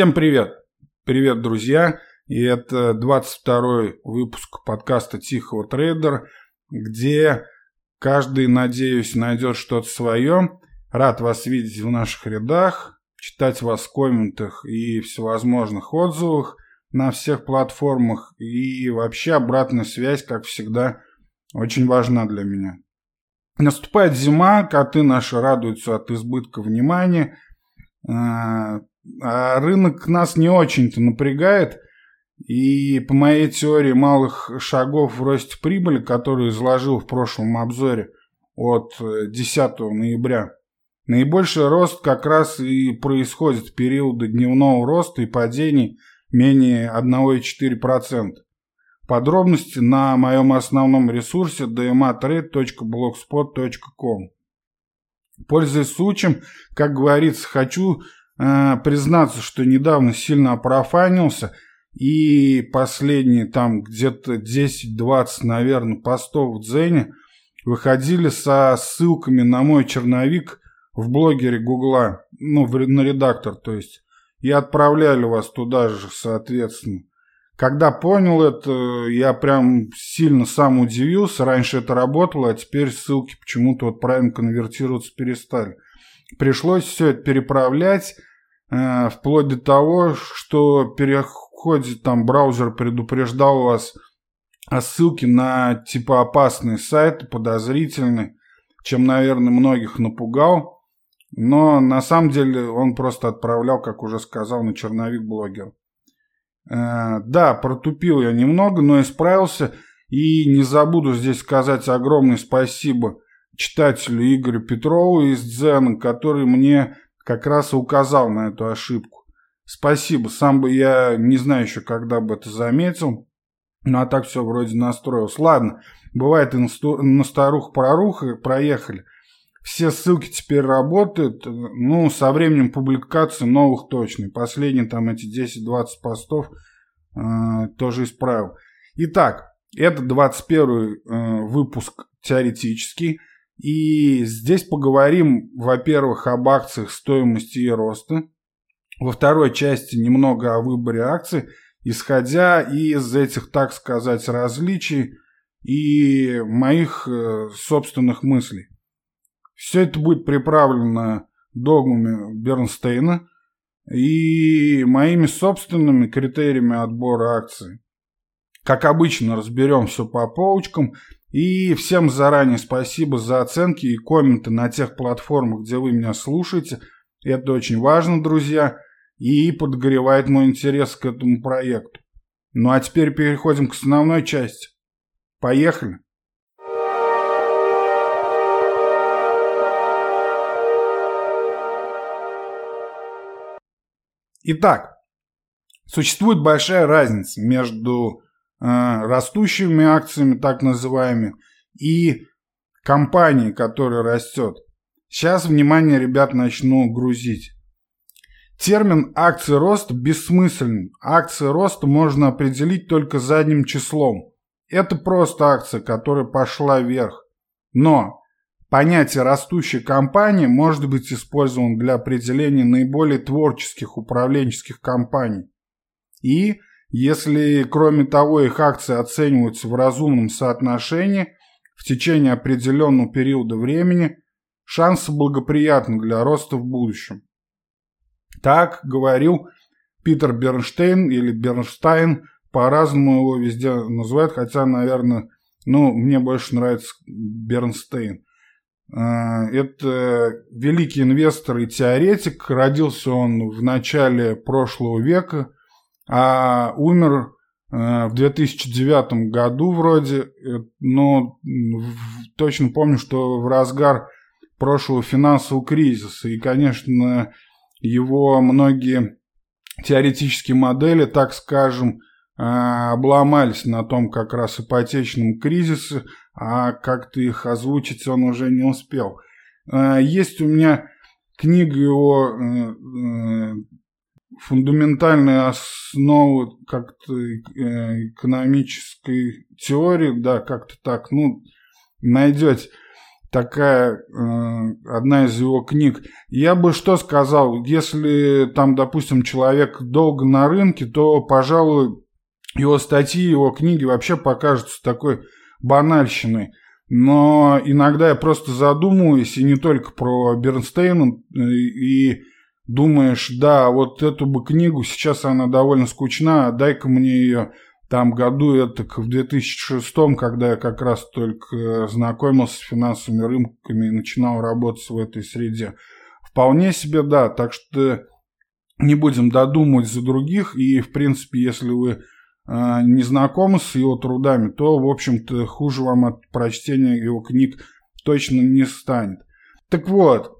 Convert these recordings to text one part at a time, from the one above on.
Всем привет! Привет, друзья! И это 22 выпуск подкаста «Тихого трейдера», где каждый, надеюсь, найдет что-то свое. Рад вас видеть в наших рядах, читать вас в комментах и всевозможных отзывах на всех платформах. И вообще обратная связь, как всегда, очень важна для меня. Наступает зима, коты наши радуются от избытка внимания – а, рынок нас не очень-то напрягает. И по моей теории малых шагов в росте прибыли, которую изложил в прошлом обзоре от 10 э, ноября, наибольший рост как раз и происходит в периоды дневного роста и падений менее 1,4%. Подробности на моем основном ресурсе dmatrade.blogspot.com. Пользуясь случаем, как говорится, хочу э, признаться, что недавно сильно опрофанился, и последние там где-то 10-20, наверное, постов в Дзене выходили со ссылками на мой черновик в блогере Гугла, ну, в, на редактор, то есть, и отправляли вас туда же, соответственно. Когда понял это, я прям сильно сам удивился. Раньше это работало, а теперь ссылки почему-то вот правильно конвертироваться перестали. Пришлось все это переправлять, э, вплоть до того, что переходе там браузер предупреждал вас о ссылке на типа опасные сайты, подозрительные, чем, наверное, многих напугал. Но на самом деле он просто отправлял, как уже сказал, на черновик блогера. Э, да, протупил я немного, но исправился. И не забуду здесь сказать огромное спасибо читателю Игорю Петрову из Дзена, который мне как раз и указал на эту ошибку. Спасибо, сам бы я не знаю еще, когда бы это заметил. Ну а так все вроде настроился. Ладно, бывает и на старух-прорух проехали. Все ссылки теперь работают. Ну, со временем публикации новых точно. Последние там эти 10-20 постов э, тоже исправил. Итак, это 21 э, выпуск теоретический. И здесь поговорим, во-первых, об акциях стоимости и роста. Во второй части немного о выборе акций, исходя из этих, так сказать, различий и моих э, собственных мыслей. Все это будет приправлено догмами Бернстейна и моими собственными критериями отбора акций. Как обычно, разберем все по полочкам. И всем заранее спасибо за оценки и комменты на тех платформах, где вы меня слушаете. Это очень важно, друзья, и подогревает мой интерес к этому проекту. Ну а теперь переходим к основной части. Поехали! Итак, существует большая разница между растущими акциями, так называемыми, и компанией, которая растет. Сейчас, внимание, ребят, начну грузить. Термин акции роста бессмысленен. Акции роста можно определить только задним числом. Это просто акция, которая пошла вверх. Но Понятие «растущая компания» может быть использовано для определения наиболее творческих управленческих компаний. И, если кроме того их акции оцениваются в разумном соотношении в течение определенного периода времени, шансы благоприятны для роста в будущем. Так говорил Питер Бернштейн или Бернштайн, по-разному его везде называют, хотя, наверное, ну, мне больше нравится Бернстейн. А, это великий инвестор и теоретик. Родился он в начале прошлого века, а умер а, в 2009 году вроде. Э, но точно помню, что в разгар прошлого финансового кризиса. И, конечно, его многие теоретические модели, так скажем, а, обломались на том как раз ипотечном кризисе, а как-то их озвучить он уже не успел. Есть у меня книга его э, э, фундаментальные основы как-то э, экономической теории, да, как-то так, ну, найдете. такая э, одна из его книг. Я бы что сказал, если там, допустим, человек долго на рынке, то, пожалуй, его статьи, его книги вообще покажутся такой банальщиной. Но иногда я просто задумываюсь, и не только про Бернстейна, э, и думаешь, да, вот эту бы книгу, сейчас она довольно скучна, а дай-ка мне ее там году это в 2006, когда я как раз только знакомился с финансовыми рынками и начинал работать в этой среде. Вполне себе да, так что не будем додумывать за других, и в принципе, если вы э, не знакомы с его трудами, то, в общем-то, хуже вам от прочтения его книг точно не станет. Так вот, Э,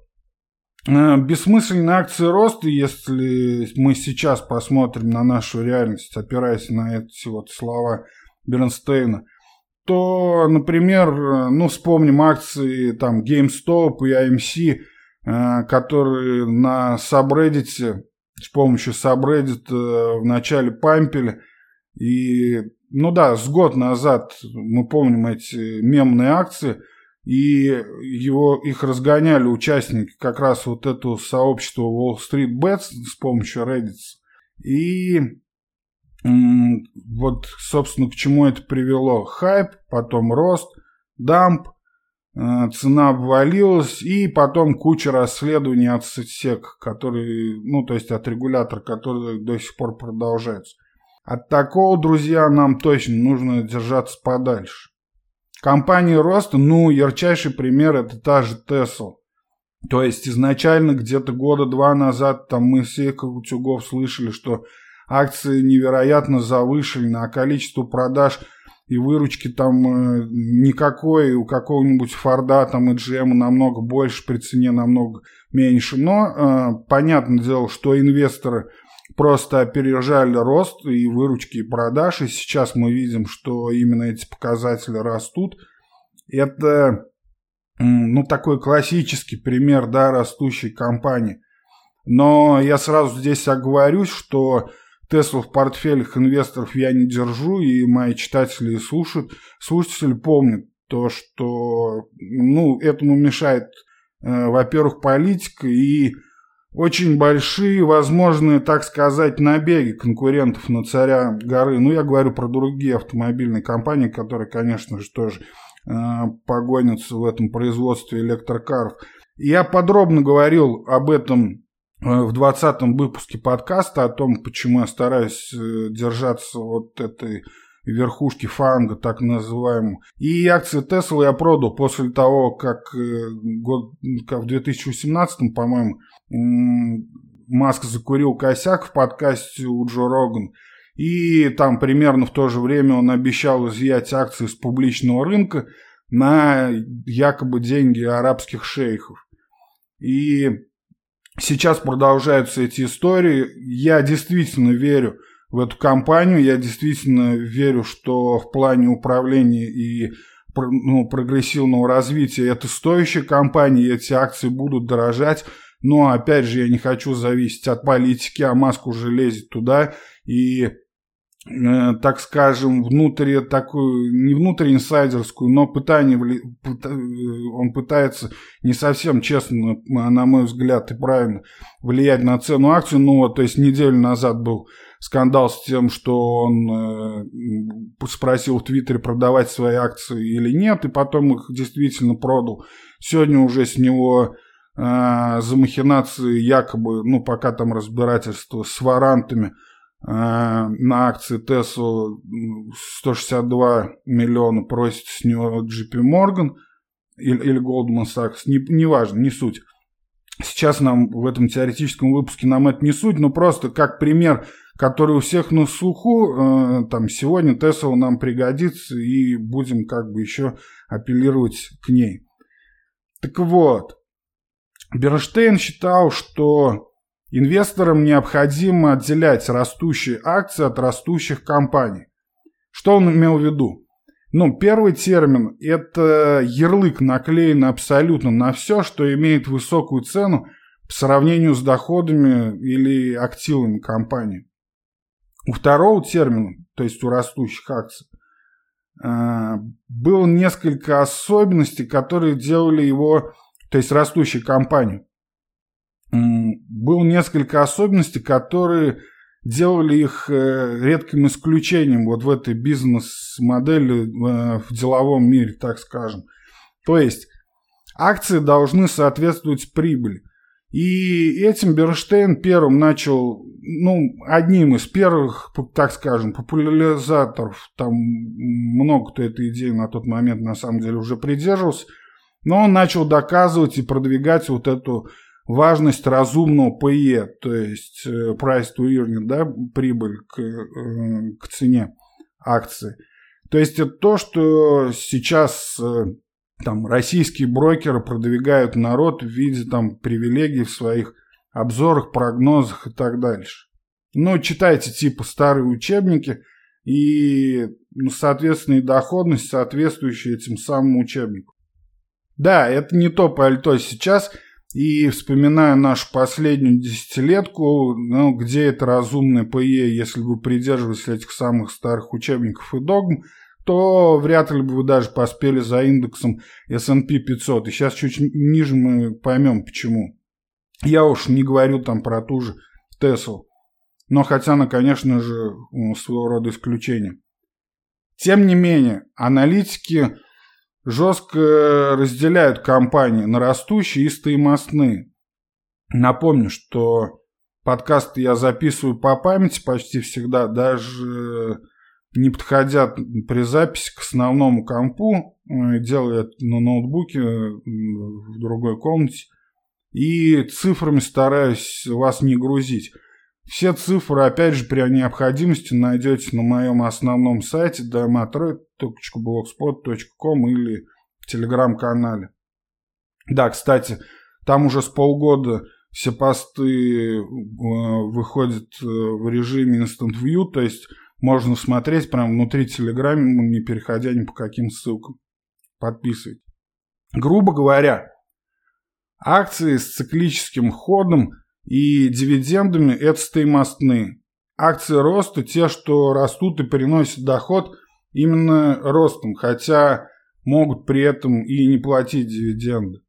бессмысленные акции роста, если мы сейчас посмотрим на нашу реальность, опираясь на эти вот слова Бернстейна, то, например, э, ну, вспомним акции там GameStop и AMC, э, которые на Subreddit, с помощью Subreddit в начале пампели. И, ну да, с год назад мы помним эти мемные акции – и его, их разгоняли участники как раз вот этого сообщества Wall Street Bets с помощью Reddit. И вот, собственно, к чему это привело. Хайп, потом рост, дамп, э, цена обвалилась, и потом куча расследований от сетсек, которые, ну, то есть от регулятора, которые до сих пор продолжаются. От такого, друзья, нам точно нужно держаться подальше. Компании роста, ну, ярчайший пример это та же Tesla. То есть изначально где-то года два назад там мы все как утюгов слышали, что акции невероятно завышены, а количество продаж и выручки там э, никакой, у какого-нибудь Форда там и GM намного больше, при цене намного меньше. Но э, понятное дело, что инвесторы просто опережали рост и выручки и продаж, и сейчас мы видим, что именно эти показатели растут. Это ну, такой классический пример да, растущей компании. Но я сразу здесь оговорюсь, что Теслу в портфелях инвесторов я не держу, и мои читатели слушают, слушатели помнят то, что ну, этому мешает, э, во-первых, политика и очень большие возможные, так сказать, набеги конкурентов на царя горы. Ну, я говорю про другие автомобильные компании, которые, конечно же, тоже э, погонятся в этом производстве электрокаров. Я подробно говорил об этом э, в 20-м выпуске подкаста, о том, почему я стараюсь э, держаться вот этой верхушки фанга, так называемую. И акции Tesla я продал после того, как, э, год, как в 2018, по-моему, Маск закурил косяк в подкасте у Джо Роган. И там примерно в то же время он обещал изъять акции с публичного рынка на якобы деньги арабских шейхов. И сейчас продолжаются эти истории. Я действительно верю в эту компанию. Я действительно верю, что в плане управления и ну, прогрессивного развития это стоящая компания, эти акции будут дорожать. Но, опять же, я не хочу зависеть от политики, а Маск уже лезет туда. И, э, так скажем, внутри такую, не внутри инсайдерскую, но пытание, он пытается не совсем честно, на мой взгляд, и правильно влиять на цену акций. Ну, вот, то есть неделю назад был скандал с тем, что он э, спросил в Твиттере продавать свои акции или нет, и потом их действительно продал. Сегодня уже с него э, за махинации якобы, ну, пока там разбирательство с варантами э, на акции Теслу 162 миллиона просит с него JP Morgan или, или Goldman Sachs, не, неважно, не суть. Сейчас нам в этом теоретическом выпуске нам это не суть, но просто как пример, который у всех на слуху, э, там сегодня Тесла нам пригодится и будем как бы еще апеллировать к ней. Так вот, Бернштейн считал, что инвесторам необходимо отделять растущие акции от растущих компаний. Что он имел в виду? Ну, первый термин – это ярлык, наклеен абсолютно на все, что имеет высокую цену по сравнению с доходами или активами компании. У второго термина, то есть у растущих акций, э, было несколько особенностей, которые делали его, то есть растущей компанию. Было несколько особенностей, которые делали их э, редким исключением вот в этой бизнес-модели э, в деловом мире, так скажем. То есть акции должны соответствовать прибыли. И этим Берштейн первым начал, ну, одним из первых, так скажем, популяризаторов, там много кто этой идеи на тот момент на самом деле уже придерживался, но он начал доказывать и продвигать вот эту важность разумного PE, то есть э, price to earning, да, прибыль к, э, к цене акции. То есть это то, что сейчас э, там российские брокеры продвигают народ в виде там привилегий в своих обзорах, прогнозах и так дальше. Ну, читайте типа старые учебники и, ну, соответственно, и доходность, соответствующая этим самым учебникам. Да, это не то пальто сейчас, и вспоминая нашу последнюю десятилетку, ну, где это разумное ПЕ, если вы придерживаетесь этих самых старых учебников и догм, то вряд ли бы вы даже поспели за индексом S&P 500. И сейчас чуть ниже мы поймем, почему. Я уж не говорю там про ту же Теслу. Но хотя она, конечно же, своего рода исключение. Тем не менее, аналитики жестко разделяют компании на растущие и стоимостные. Напомню, что подкасты я записываю по памяти почти всегда, даже не подходя при записи к основному компу, э, делаю это на ноутбуке э, в другой комнате, и цифрами стараюсь вас не грузить. Все цифры, опять же, при необходимости найдете на моем основном сайте dmatroid.blogspot.com или в телеграм-канале. Да, кстати, там уже с полгода все посты э, выходят в режиме Instant View, то есть можно смотреть прямо внутри Телеграма, не переходя ни по каким ссылкам. Подписывайтесь. Грубо говоря, акции с циклическим ходом и дивидендами – это стоимостные. Акции роста – те, что растут и приносят доход именно ростом, хотя могут при этом и не платить дивиденды.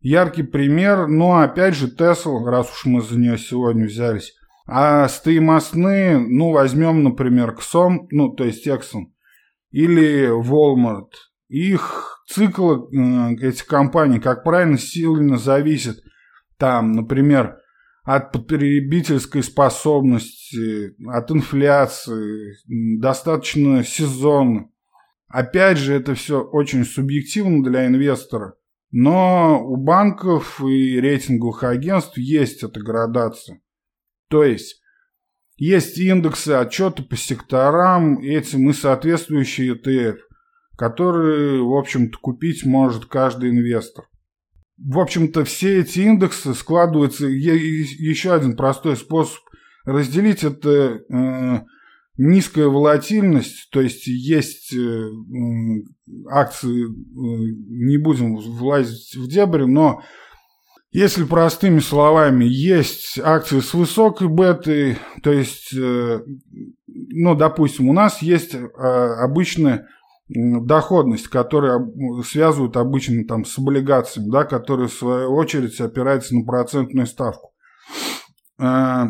Яркий пример, но опять же Tesla, раз уж мы за нее сегодня взялись, а стоимостные, ну, возьмем, например, Ксом, ну, то есть Exxon, или Walmart. Их цикл э, этих компаний, как правильно, сильно зависит, там, например, от потребительской способности, от инфляции, достаточно сезонно. Опять же, это все очень субъективно для инвестора. Но у банков и рейтинговых агентств есть эта градация. То есть есть индексы, отчеты по секторам, этим и соответствующие ETF, которые, в общем-то, купить может каждый инвестор. В общем-то, все эти индексы складываются... Еще один простой способ разделить это э, низкая волатильность, то есть есть э, акции, э, не будем влазить в дебри, но если простыми словами, есть акции с высокой бетой, то есть, э, ну, допустим, у нас есть э, обычная доходность, которая связывают обычно там с облигациями, да, которые в свою очередь опираются на процентную ставку. Э,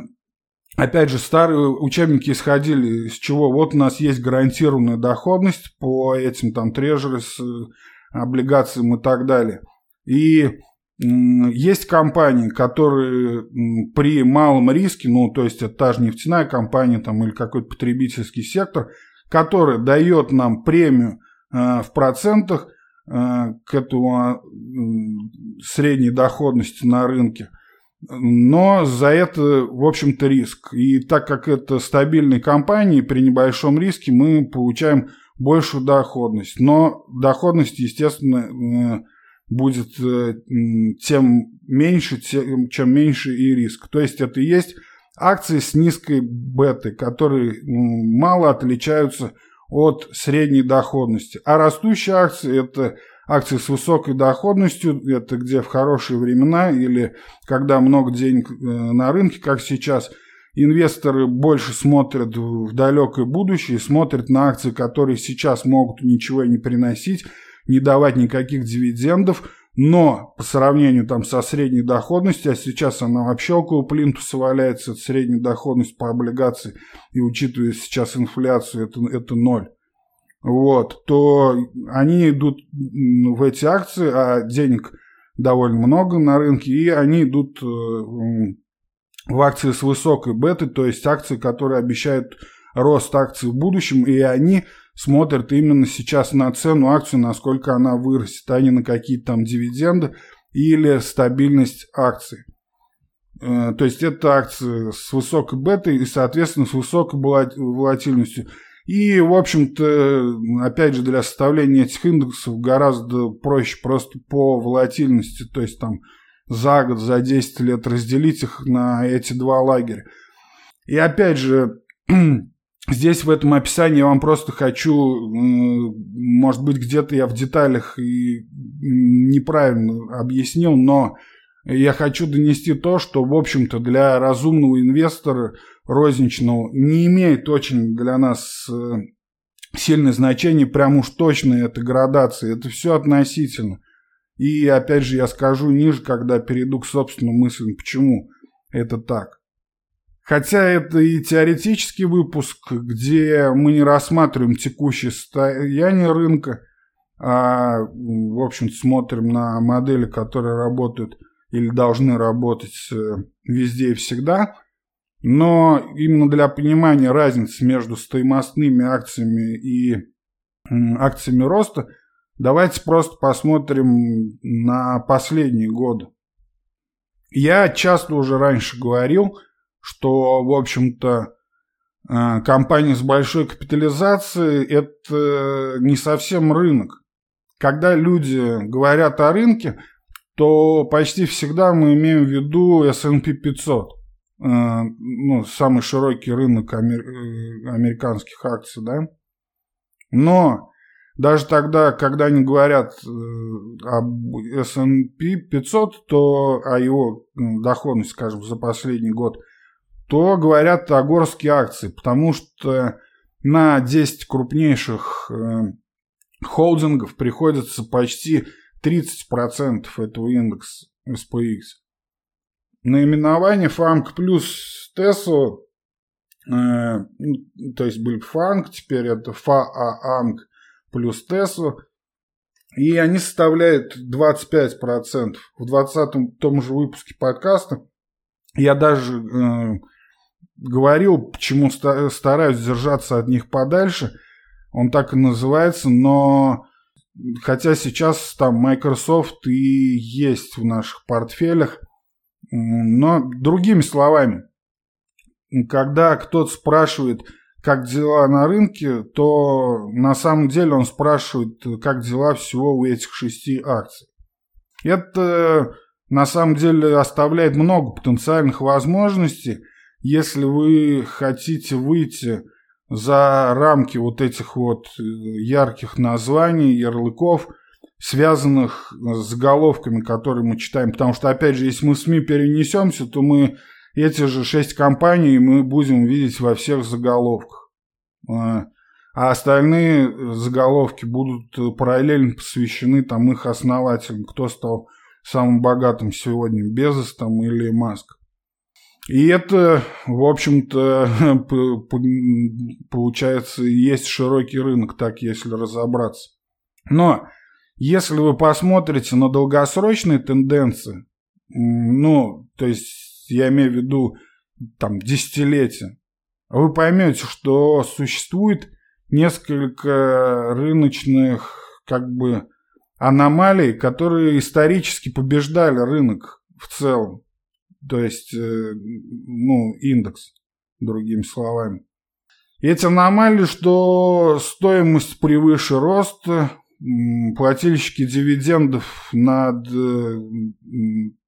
опять же, старые учебники исходили из чего? Вот у нас есть гарантированная доходность по этим там трежерис, облигациям и так далее. И есть компании, которые при малом риске, ну, то есть это та же нефтяная компания там, или какой-то потребительский сектор, который дает нам премию э, в процентах э, к этому э, средней доходности на рынке, но за это, в общем-то, риск. И так как это стабильные компании, при небольшом риске мы получаем большую доходность. Но доходность, естественно, будет э, тем меньше, тем, чем меньше и риск. То есть это и есть акции с низкой бетой, которые мало отличаются от средней доходности. А растущие акции – это акции с высокой доходностью, это где в хорошие времена или когда много денег э, на рынке, как сейчас, инвесторы больше смотрят в далекое будущее, смотрят на акции, которые сейчас могут ничего не приносить, не давать никаких дивидендов, но по сравнению там со средней доходностью, а сейчас она вообще около плинтуса валяется, средняя доходность по облигации, и учитывая сейчас инфляцию, это, это ноль. Вот, то они идут в эти акции, а денег довольно много на рынке, и они идут э, в акции с высокой бетой, то есть акции, которые обещают рост акций в будущем, и они смотрят именно сейчас на цену акции, насколько она вырастет, а не на какие-то там дивиденды или стабильность акций. Э, то есть это акции с высокой бетой и, соответственно, с высокой волатильностью. И, в общем-то, опять же, для составления этих индексов гораздо проще просто по волатильности, то есть там за год, за 10 лет разделить их на эти два лагеря. И опять же, здесь в этом описании я вам просто хочу, может быть, где-то я в деталях и неправильно объяснил, но я хочу донести то, что, в общем-то, для разумного инвестора – розничного не имеет очень для нас э, сильное значение, прям уж точно это градация, это все относительно. И опять же я скажу ниже, когда перейду к собственным мыслям, почему это так. Хотя это и теоретический выпуск, где мы не рассматриваем текущее состояние рынка, а, в общем смотрим на модели, которые работают или должны работать э, везде и всегда – но именно для понимания разницы между стоимостными акциями и акциями роста, давайте просто посмотрим на последние годы. Я часто уже раньше говорил, что, в общем-то, э, компания с большой капитализацией – это не совсем рынок. Когда люди говорят о рынке, то почти всегда мы имеем в виду S&P 500 – Э, ну, самый широкий рынок амер... Э, американских акций, да. Но даже тогда, когда они говорят э, об S&P 500, то о его доходности, скажем, за последний год, то говорят о горстке акций, потому что на 10 крупнейших холдингов приходится почти 30% этого индекса SPX. Наименование Фанк плюс Тесу, э, ну, то есть был Фанк, теперь это ФААНГ плюс Тесу, и они составляют 25%. В 20 том же выпуске подкаста я даже э, говорил, почему стараюсь держаться от них подальше. Он так и называется, но хотя сейчас там Microsoft и есть в наших портфелях – но другими словами, когда кто-то спрашивает, как дела на рынке, то на самом деле он спрашивает, как дела всего у этих шести акций. Это на самом деле оставляет много потенциальных возможностей, если вы хотите выйти за рамки вот этих вот э, ярких названий, ярлыков – связанных с заголовками, которые мы читаем. Потому что, опять же, если мы в СМИ перенесемся, то мы эти же шесть компаний мы будем видеть во всех заголовках. А, а остальные заголовки будут параллельно посвящены там их основателям, кто стал самым богатым сегодня, Безос там или Маск. И это, в общем-то, получается, есть широкий рынок, так если разобраться. Но если вы посмотрите на долгосрочные тенденции, ну, то есть я имею в виду там десятилетия, вы поймете, что существует несколько рыночных как бы аномалий, которые исторически побеждали рынок в целом. То есть, э, ну, индекс, другими словами. Эти аномалии, что стоимость превыше роста, плательщики дивидендов над, э,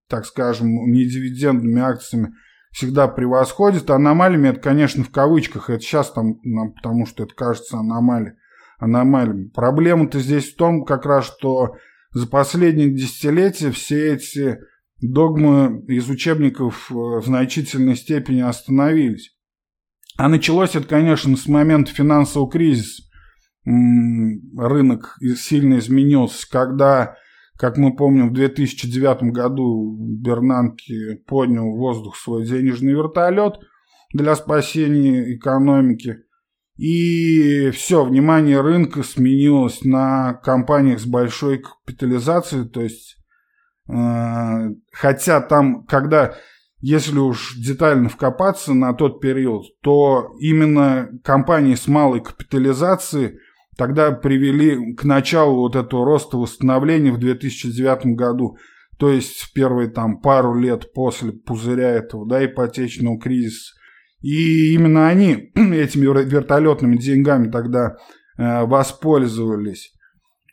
так скажем, недивидендными акциями всегда превосходят. Аномалиями это, конечно, в кавычках. Это сейчас там, потому что это кажется аномалией. аномалиями. Проблема-то здесь в том как раз, что за последние десятилетия все эти догмы из учебников э, в значительной степени остановились. А началось это, конечно, с момента финансового кризиса. Рынок сильно изменился, когда, как мы помним, в 2009 году Бернанки поднял в воздух свой денежный вертолет для спасения экономики. И все, внимание рынка сменилось на компаниях с большой капитализацией, то есть хотя там, когда если уж детально вкопаться на тот период, то именно компании с малой капитализацией тогда привели к началу вот этого роста восстановления в 2009 году. То есть в первые там пару лет после пузыря этого, да, ипотечного кризиса. И именно они этими вертолетными деньгами тогда э, воспользовались.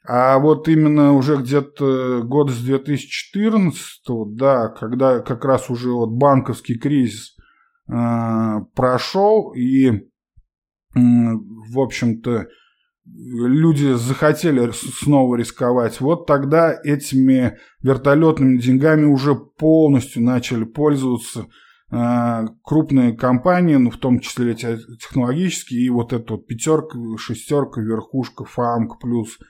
А вот именно уже где-то год с 2014, да, когда как раз уже вот банковский кризис э, прошел, и, э, в общем-то, люди захотели снова рисковать, вот тогда этими вертолетными деньгами уже полностью начали пользоваться э, крупные компании, ну, в том числе технологические, и вот эта вот пятерка, шестерка, верхушка, ФАМК плюс –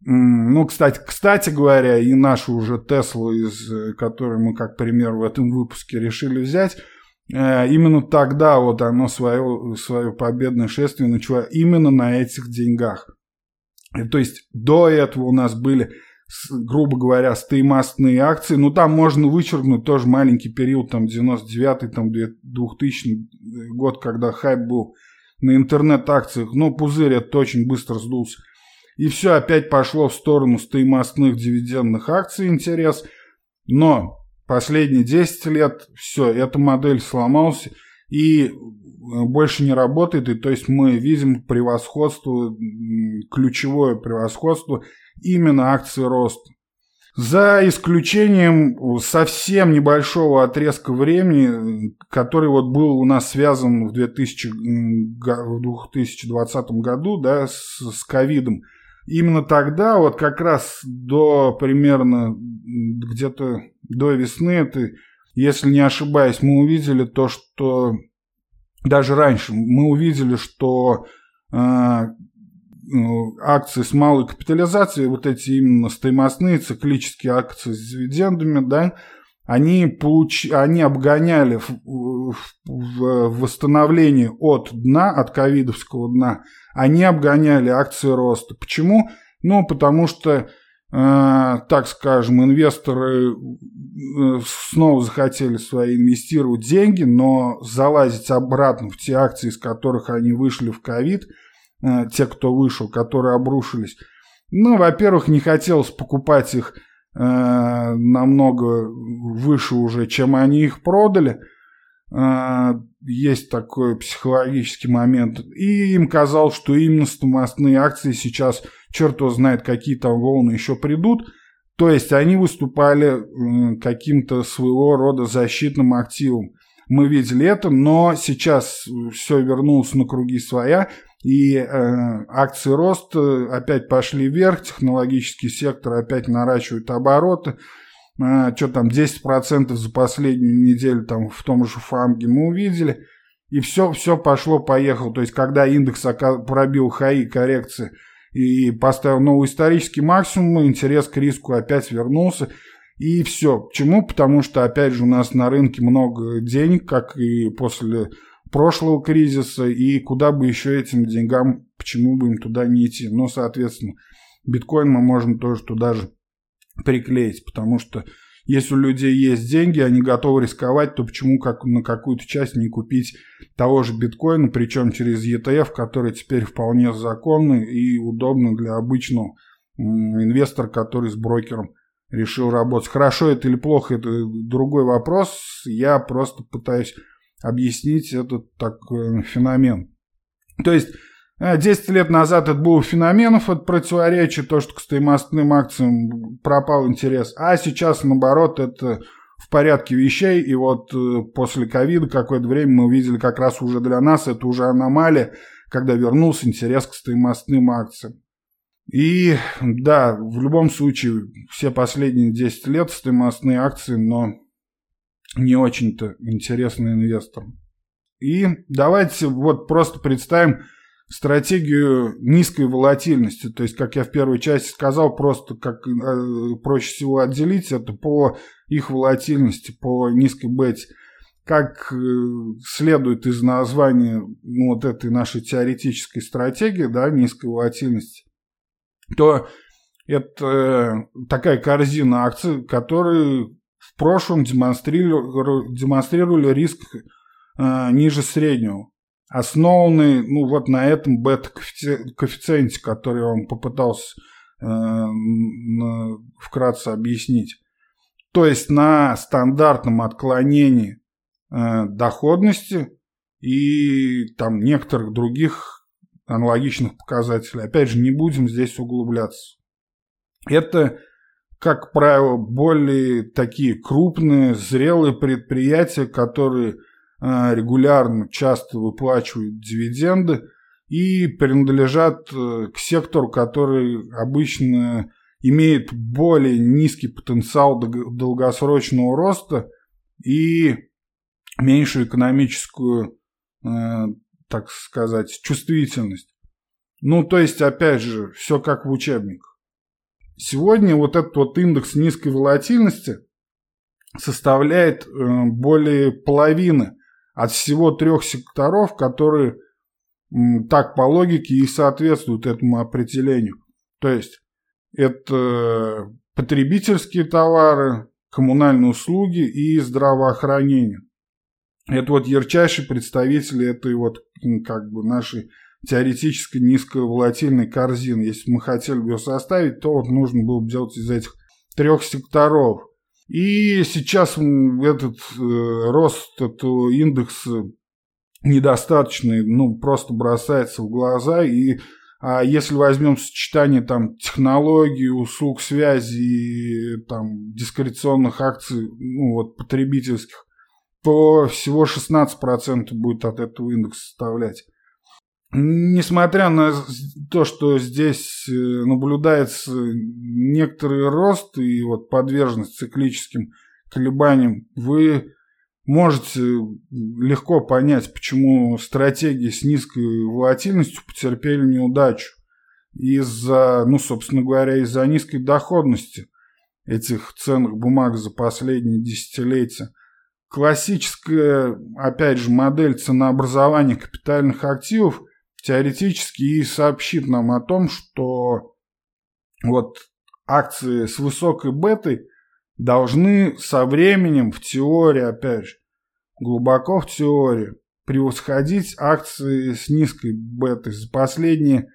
ну, кстати, кстати говоря, и нашу уже Теслу, из э, которой мы как пример в этом выпуске решили взять, э, именно тогда вот оно свое, свое победное шествие начало именно на этих деньгах. И, то есть до этого у нас были, грубо говоря, стоимостные акции, ну там можно вычеркнуть тоже маленький период, там 99-й, там 2000 год, когда хайп был на интернет-акциях, но пузырь это очень быстро сдулся. И все опять пошло в сторону стоимостных дивидендных акций интерес. Но последние 10 лет все, эта модель сломалась и э, больше не работает. И то есть мы видим превосходство, ключевое превосходство именно акции роста. За исключением совсем небольшого отрезка времени, который вот был у нас связан в, 2000, в 2020 году да, с ковидом. Именно тогда, вот как раз до примерно где-то до весны, это, если не ошибаюсь, мы увидели то, что даже раньше мы увидели, что э, акции с малой капитализацией, вот эти именно стоимостные циклические акции с дивидендами, да, они, получ... они обгоняли в, в, восстановлении от дна, от ковидовского дна, они обгоняли акции роста. Почему? Ну, потому что, э, так скажем, инвесторы э, снова захотели свои инвестировать деньги, но залазить обратно в те акции, из которых они вышли в ковид, э, те, кто вышел, которые обрушились, ну, во-первых, не хотелось покупать их намного выше уже, чем они их продали. Э, есть такой психологический момент. И им казалось, что именно стоимостные акции сейчас, черт его знает, какие там волны еще придут. То есть они выступали каким-то своего рода защитным активом. Мы видели это, но сейчас все вернулось на круги своя. И э, акции роста опять пошли вверх, технологический сектор опять наращивает обороты. Э, что там, 10% за последнюю неделю там в том же ФАМГе мы увидели. И все, все пошло-поехало. То есть, когда индекс пробил хаи коррекции и поставил новый исторический максимум, интерес к риску опять вернулся. И все. Почему? Потому что, опять же, у нас на рынке много денег, как и после прошлого кризиса, и куда бы еще этим деньгам, почему бы им туда не идти. Но, соответственно, биткоин мы можем тоже туда же приклеить, потому что если у людей есть деньги, они готовы рисковать, то почему как на какую-то часть не купить того же биткоина, причем через ETF, который теперь вполне законный и удобный для обычного инвестора, который с брокером решил работать. Хорошо это или плохо, это другой вопрос. Я просто пытаюсь объяснить этот такой феномен. То есть 10 э, лет назад это был феноменов, это противоречие, то, что к стоимостным акциям пропал интерес, а сейчас, наоборот, это в порядке вещей, и вот э, после ковида какое-то время мы увидели как раз уже для нас, это уже аномалия, когда вернулся интерес к стоимостным акциям. И да, в любом случае, все последние 10 лет стоимостные акции, но не очень-то интересны инвесторам. И давайте вот просто представим стратегию низкой волатильности. То есть, как я в первой части сказал, просто как э, проще всего отделить это по их волатильности, по низкой бете. Как э, следует из названия ну, вот этой нашей теоретической стратегии, да, низкой волатильности, то это э, такая корзина акций, которые в прошлом демонстрировали, демонстрировали риск э, ниже среднего основанный ну, вот на этом бета-коэффициенте, который я вам попытался э, вкратце объяснить. То есть на стандартном отклонении э, доходности и там некоторых других аналогичных показателей. Опять же, не будем здесь углубляться. Это, как правило, более такие крупные, зрелые предприятия, которые Э, регулярно, часто выплачивают дивиденды и принадлежат э, к сектору, который обычно имеет более низкий потенциал долгосрочного роста и меньшую экономическую, э, так сказать, чувствительность. Ну, то есть, опять же, все как в учебниках. Сегодня вот этот вот индекс низкой волатильности составляет более половины от всего трех секторов, которые так по логике и соответствуют этому определению. То есть это потребительские товары, коммунальные услуги и здравоохранение. Это вот ярчайшие представители этой вот как бы нашей теоретически низковолатильной корзины. Если мы хотели бы ее составить, то вот нужно было бы делать из этих трех секторов. И сейчас этот э, рост этого индекса недостаточный, ну, просто бросается в глаза. И а если возьмем сочетание там технологий, услуг связи, там дискреционных акций, ну, вот потребительских, то всего 16% будет от этого индекса составлять. Несмотря на то, что здесь э, наблюдается некоторый рост и вот подверженность циклическим колебаниям, вы можете легко понять, почему стратегии с низкой волатильностью потерпели неудачу. Из-за, ну, собственно говоря, из-за низкой доходности этих ценных бумаг за последние десятилетия. Классическая, опять же, модель ценообразования капитальных активов – теоретически и сообщит нам о том, что вот акции с высокой бетой должны со временем в теории, опять же, глубоко в теории, превосходить акции с низкой бетой. За последние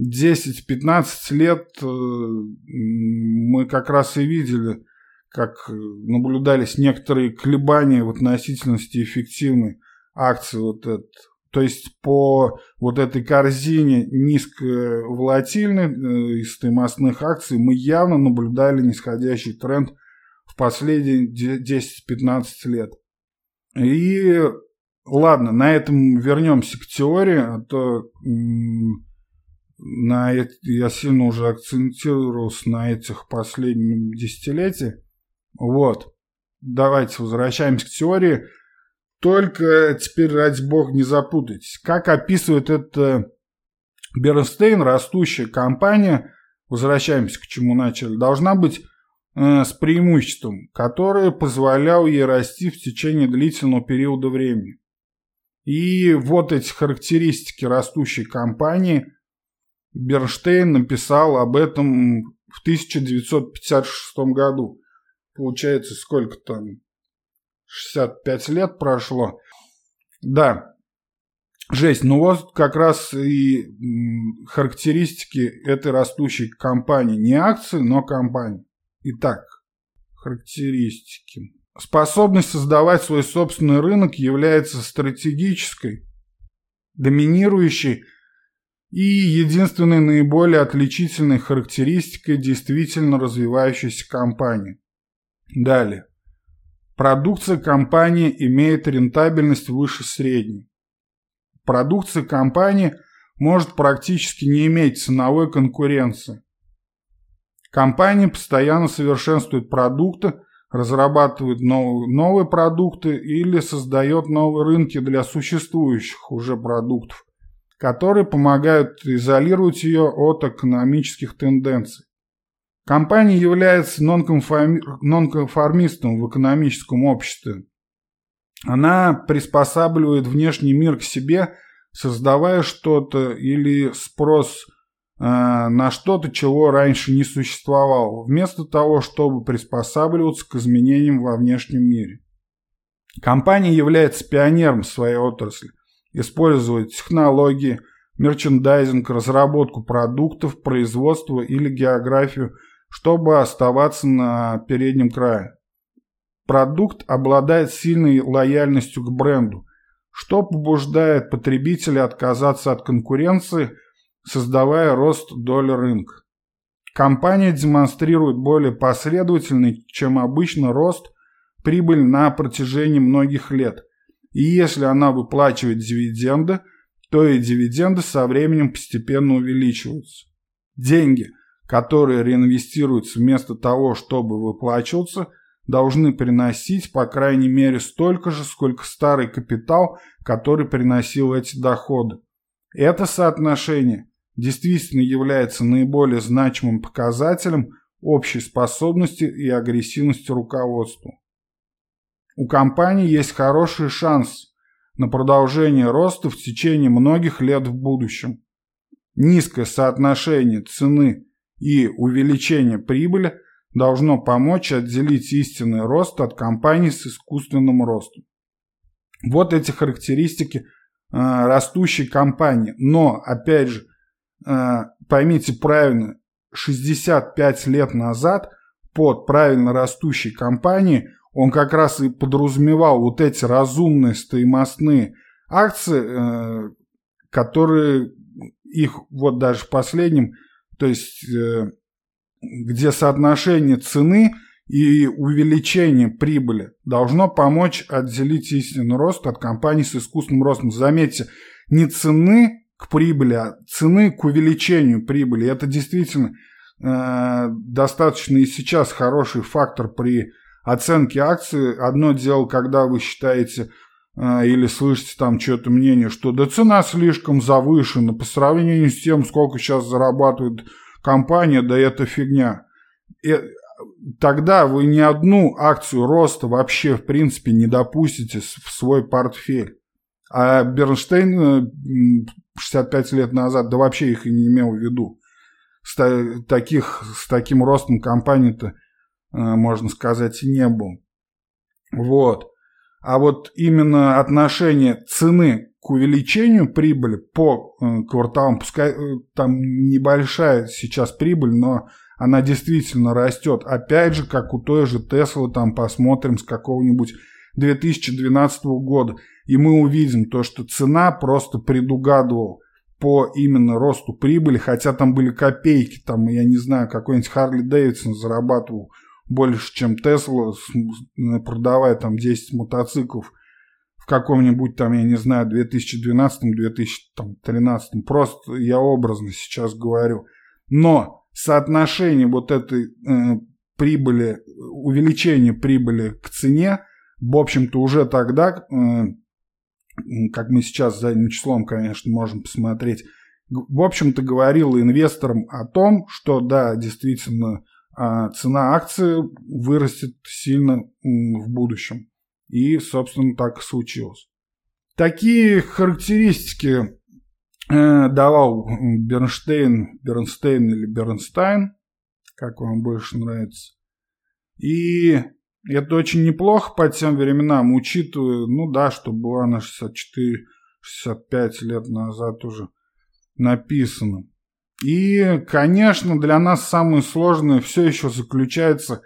10-15 лет э, мы как раз и видели, как наблюдались некоторые колебания в относительности эффективной акции вот этот то есть по вот этой корзине низковолатильной э, из стоимостных акций мы явно наблюдали нисходящий тренд в последние 10-15 лет. И ладно, на этом вернемся к теории, а то на, я сильно уже акцентировался на этих последних десятилетиях. Вот. Давайте возвращаемся к теории. Только теперь, ради бога, не запутайтесь. Как описывает это Бернстейн, растущая компания, возвращаемся к чему начали, должна быть э, с преимуществом, которое позволяло ей расти в течение длительного периода времени. И вот эти характеристики растущей компании Бернштейн написал об этом в 1956 году. Получается, сколько там? 65 лет прошло. Да, жесть. Ну вот как раз и характеристики этой растущей компании. Не акции, но компании. Итак, характеристики. Способность создавать свой собственный рынок является стратегической, доминирующей и единственной наиболее отличительной характеристикой действительно развивающейся компании. Далее. Продукция компании имеет рентабельность выше средней. Продукция компании может практически не иметь ценовой конкуренции. Компания постоянно совершенствует продукты, разрабатывает новые, новые продукты или создает новые рынки для существующих уже продуктов, которые помогают изолировать ее от экономических тенденций. Компания является нонконформистом в экономическом обществе. Она приспосабливает внешний мир к себе, создавая что-то или спрос э, на что-то, чего раньше не существовало, вместо того, чтобы приспосабливаться к изменениям во внешнем мире. Компания является пионером своей отрасли, использует технологии, мерчендайзинг, разработку продуктов, производство или географию – чтобы оставаться на переднем крае. Продукт обладает сильной лояльностью к бренду, что побуждает потребителя отказаться от конкуренции, создавая рост доли рынка. Компания демонстрирует более последовательный, чем обычно, рост прибыль на протяжении многих лет. И если она выплачивает дивиденды, то и дивиденды со временем постепенно увеличиваются. Деньги – которые реинвестируются вместо того, чтобы выплачиваться, должны приносить по крайней мере столько же, сколько старый капитал, который приносил эти доходы. Это соотношение действительно является наиболее значимым показателем общей способности и агрессивности руководства. У компании есть хороший шанс на продолжение роста в течение многих лет в будущем. Низкое соотношение цены и увеличение прибыли должно помочь отделить истинный рост от компаний с искусственным ростом. Вот эти характеристики э, растущей компании. Но, опять же, э, поймите правильно, 65 лет назад под правильно растущей компанией он как раз и подразумевал вот эти разумные стоимостные акции, э, которые их вот даже в последнем то есть э, где соотношение цены и увеличение прибыли должно помочь отделить истинный рост от компаний с искусственным ростом. Заметьте, не цены к прибыли, а цены к увеличению прибыли. Это действительно э, достаточно и сейчас хороший фактор при оценке акции. Одно дело, когда вы считаете или слышите там что-то мнение, что да цена слишком завышена по сравнению с тем, сколько сейчас зарабатывает компания, да это фигня. И тогда вы ни одну акцию роста вообще в принципе не допустите в свой портфель. А Бернштейн 65 э, лет назад, да вообще их и не имел в виду. С, таких, с таким ростом компании-то, э, можно сказать, и не было. Вот. А вот именно отношение цены к увеличению прибыли по э, кварталам, пускай э, там небольшая сейчас прибыль, но она действительно растет. Опять же, как у той же Теслы, там посмотрим с какого-нибудь 2012 года, и мы увидим то, что цена просто предугадывала по именно росту прибыли, хотя там были копейки, там, я не знаю, какой-нибудь Харли Дэвидсон зарабатывал больше, чем Тесла, продавая там 10 мотоциклов в каком-нибудь там, я не знаю, 2012-2013. Просто я образно сейчас говорю. Но соотношение вот этой э, прибыли, увеличение прибыли к цене, в общем-то, уже тогда, э, как мы сейчас задним числом, конечно, можем посмотреть, в общем-то, говорил инвесторам о том, что да, действительно, а цена акции вырастет сильно в будущем. И, собственно, так и случилось. Такие характеристики э, давал Бернштейн, Бернстейн или Бернстайн, как вам больше нравится. И это очень неплохо по тем временам, учитывая, ну да, что была на 64-65 лет назад уже написано. И, конечно, для нас самое сложное все еще заключается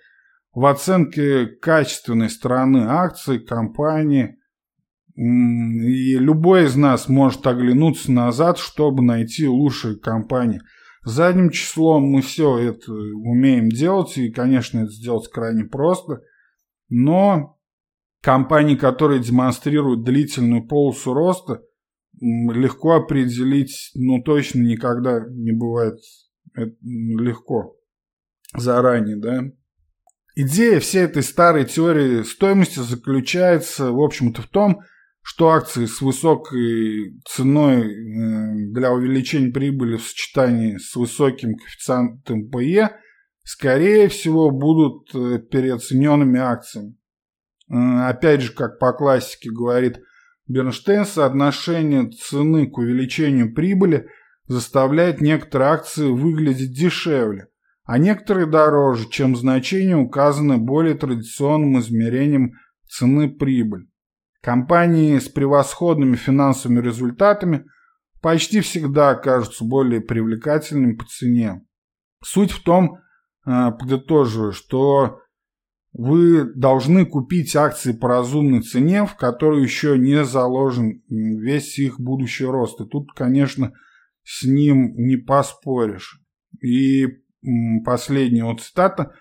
в оценке качественной стороны акций, компании. И любой из нас может оглянуться назад, чтобы найти лучшие компании. Задним числом мы все это умеем делать, и, конечно, это сделать крайне просто. Но компании, которые демонстрируют длительную полосу роста, легко определить, ну, точно никогда не бывает легко заранее, да. Идея всей этой старой теории стоимости заключается, в общем-то, в том, что акции с высокой ценой э, для увеличения прибыли в сочетании с высоким коэффициентом PE, скорее всего, будут э, переоцененными акциями. Э, опять же, как по классике говорит Бернштейн, соотношение цены к увеличению прибыли заставляет некоторые акции выглядеть дешевле, а некоторые дороже, чем значение указано более традиционным измерением цены прибыль. Компании с превосходными финансовыми результатами почти всегда окажутся более привлекательными по цене. Суть в том, э, подытоживаю, что вы должны купить акции по разумной цене, в которую еще не заложен весь их будущий рост. И тут, конечно, с ним не поспоришь. И последняя вот цитата.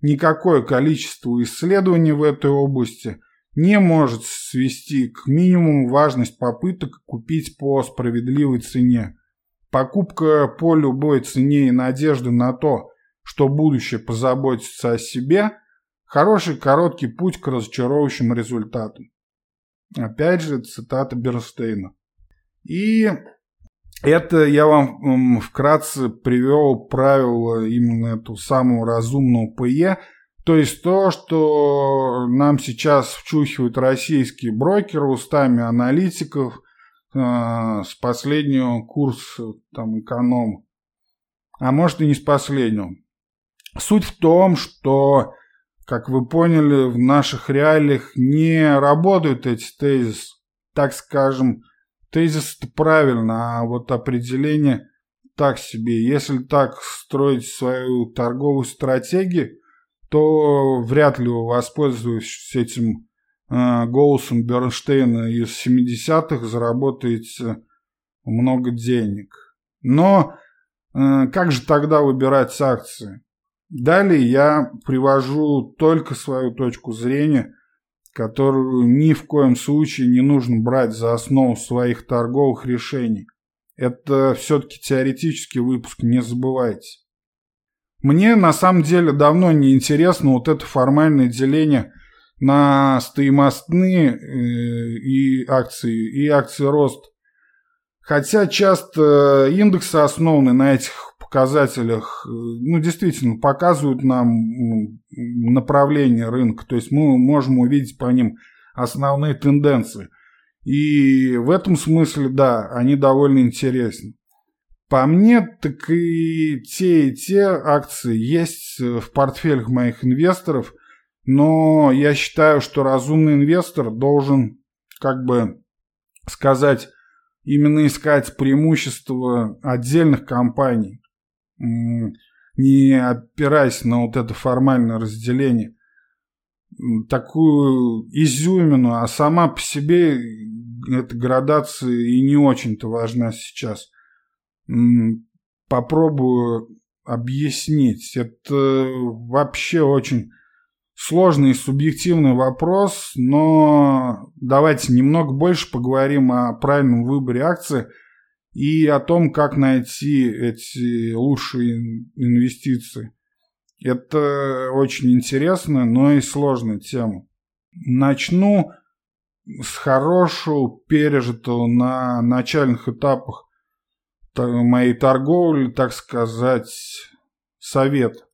Никакое количество исследований в этой области не может свести к минимуму важность попыток купить по справедливой цене. Покупка по любой цене и надежды на то, что будущее позаботится о себе – Хороший короткий путь к разочаровывающим результатам. Опять же, цитата Бернстейна. И это я вам вкратце привел правило именно эту самую разумного ПЕ, то есть то, что нам сейчас вчухивают российские брокеры устами аналитиков э, с последнего курса там, эконом, а может и не с последнего. Суть в том, что как вы поняли, в наших реалиях не работают эти тезисы. Так скажем, тезис это правильно, а вот определение так себе. Если так строить свою торговую стратегию, то вряд ли вы воспользуетесь этим э, голосом Бернштейна из 70-х, заработаете много денег. Но э, как же тогда выбирать акции? Далее я привожу только свою точку зрения, которую ни в коем случае не нужно брать за основу своих торговых решений. Это все-таки теоретический выпуск, не забывайте. Мне на самом деле давно не интересно вот это формальное деление на стоимостные э, и акции, и акции рост. Хотя часто индексы основаны на этих показателях, э, ну, действительно, показывают нам направление рынка. То есть мы можем увидеть по ним основные тенденции. И в этом смысле, да, они довольно интересны. По мне, так и те, и те акции есть в портфелях моих инвесторов, но я считаю, что разумный инвестор должен, как бы сказать, именно искать преимущества отдельных компаний не опираясь на вот это формальное разделение, такую изюмину, а сама по себе эта градация и не очень-то важна сейчас. Попробую объяснить. Это вообще очень сложный и субъективный вопрос, но давайте немного больше поговорим о правильном выборе акции – и о том, как найти эти лучшие инвестиции. Это очень интересная, но и сложная тема. Начну с хорошего, пережитого на начальных этапах моей торговли, так сказать, совет.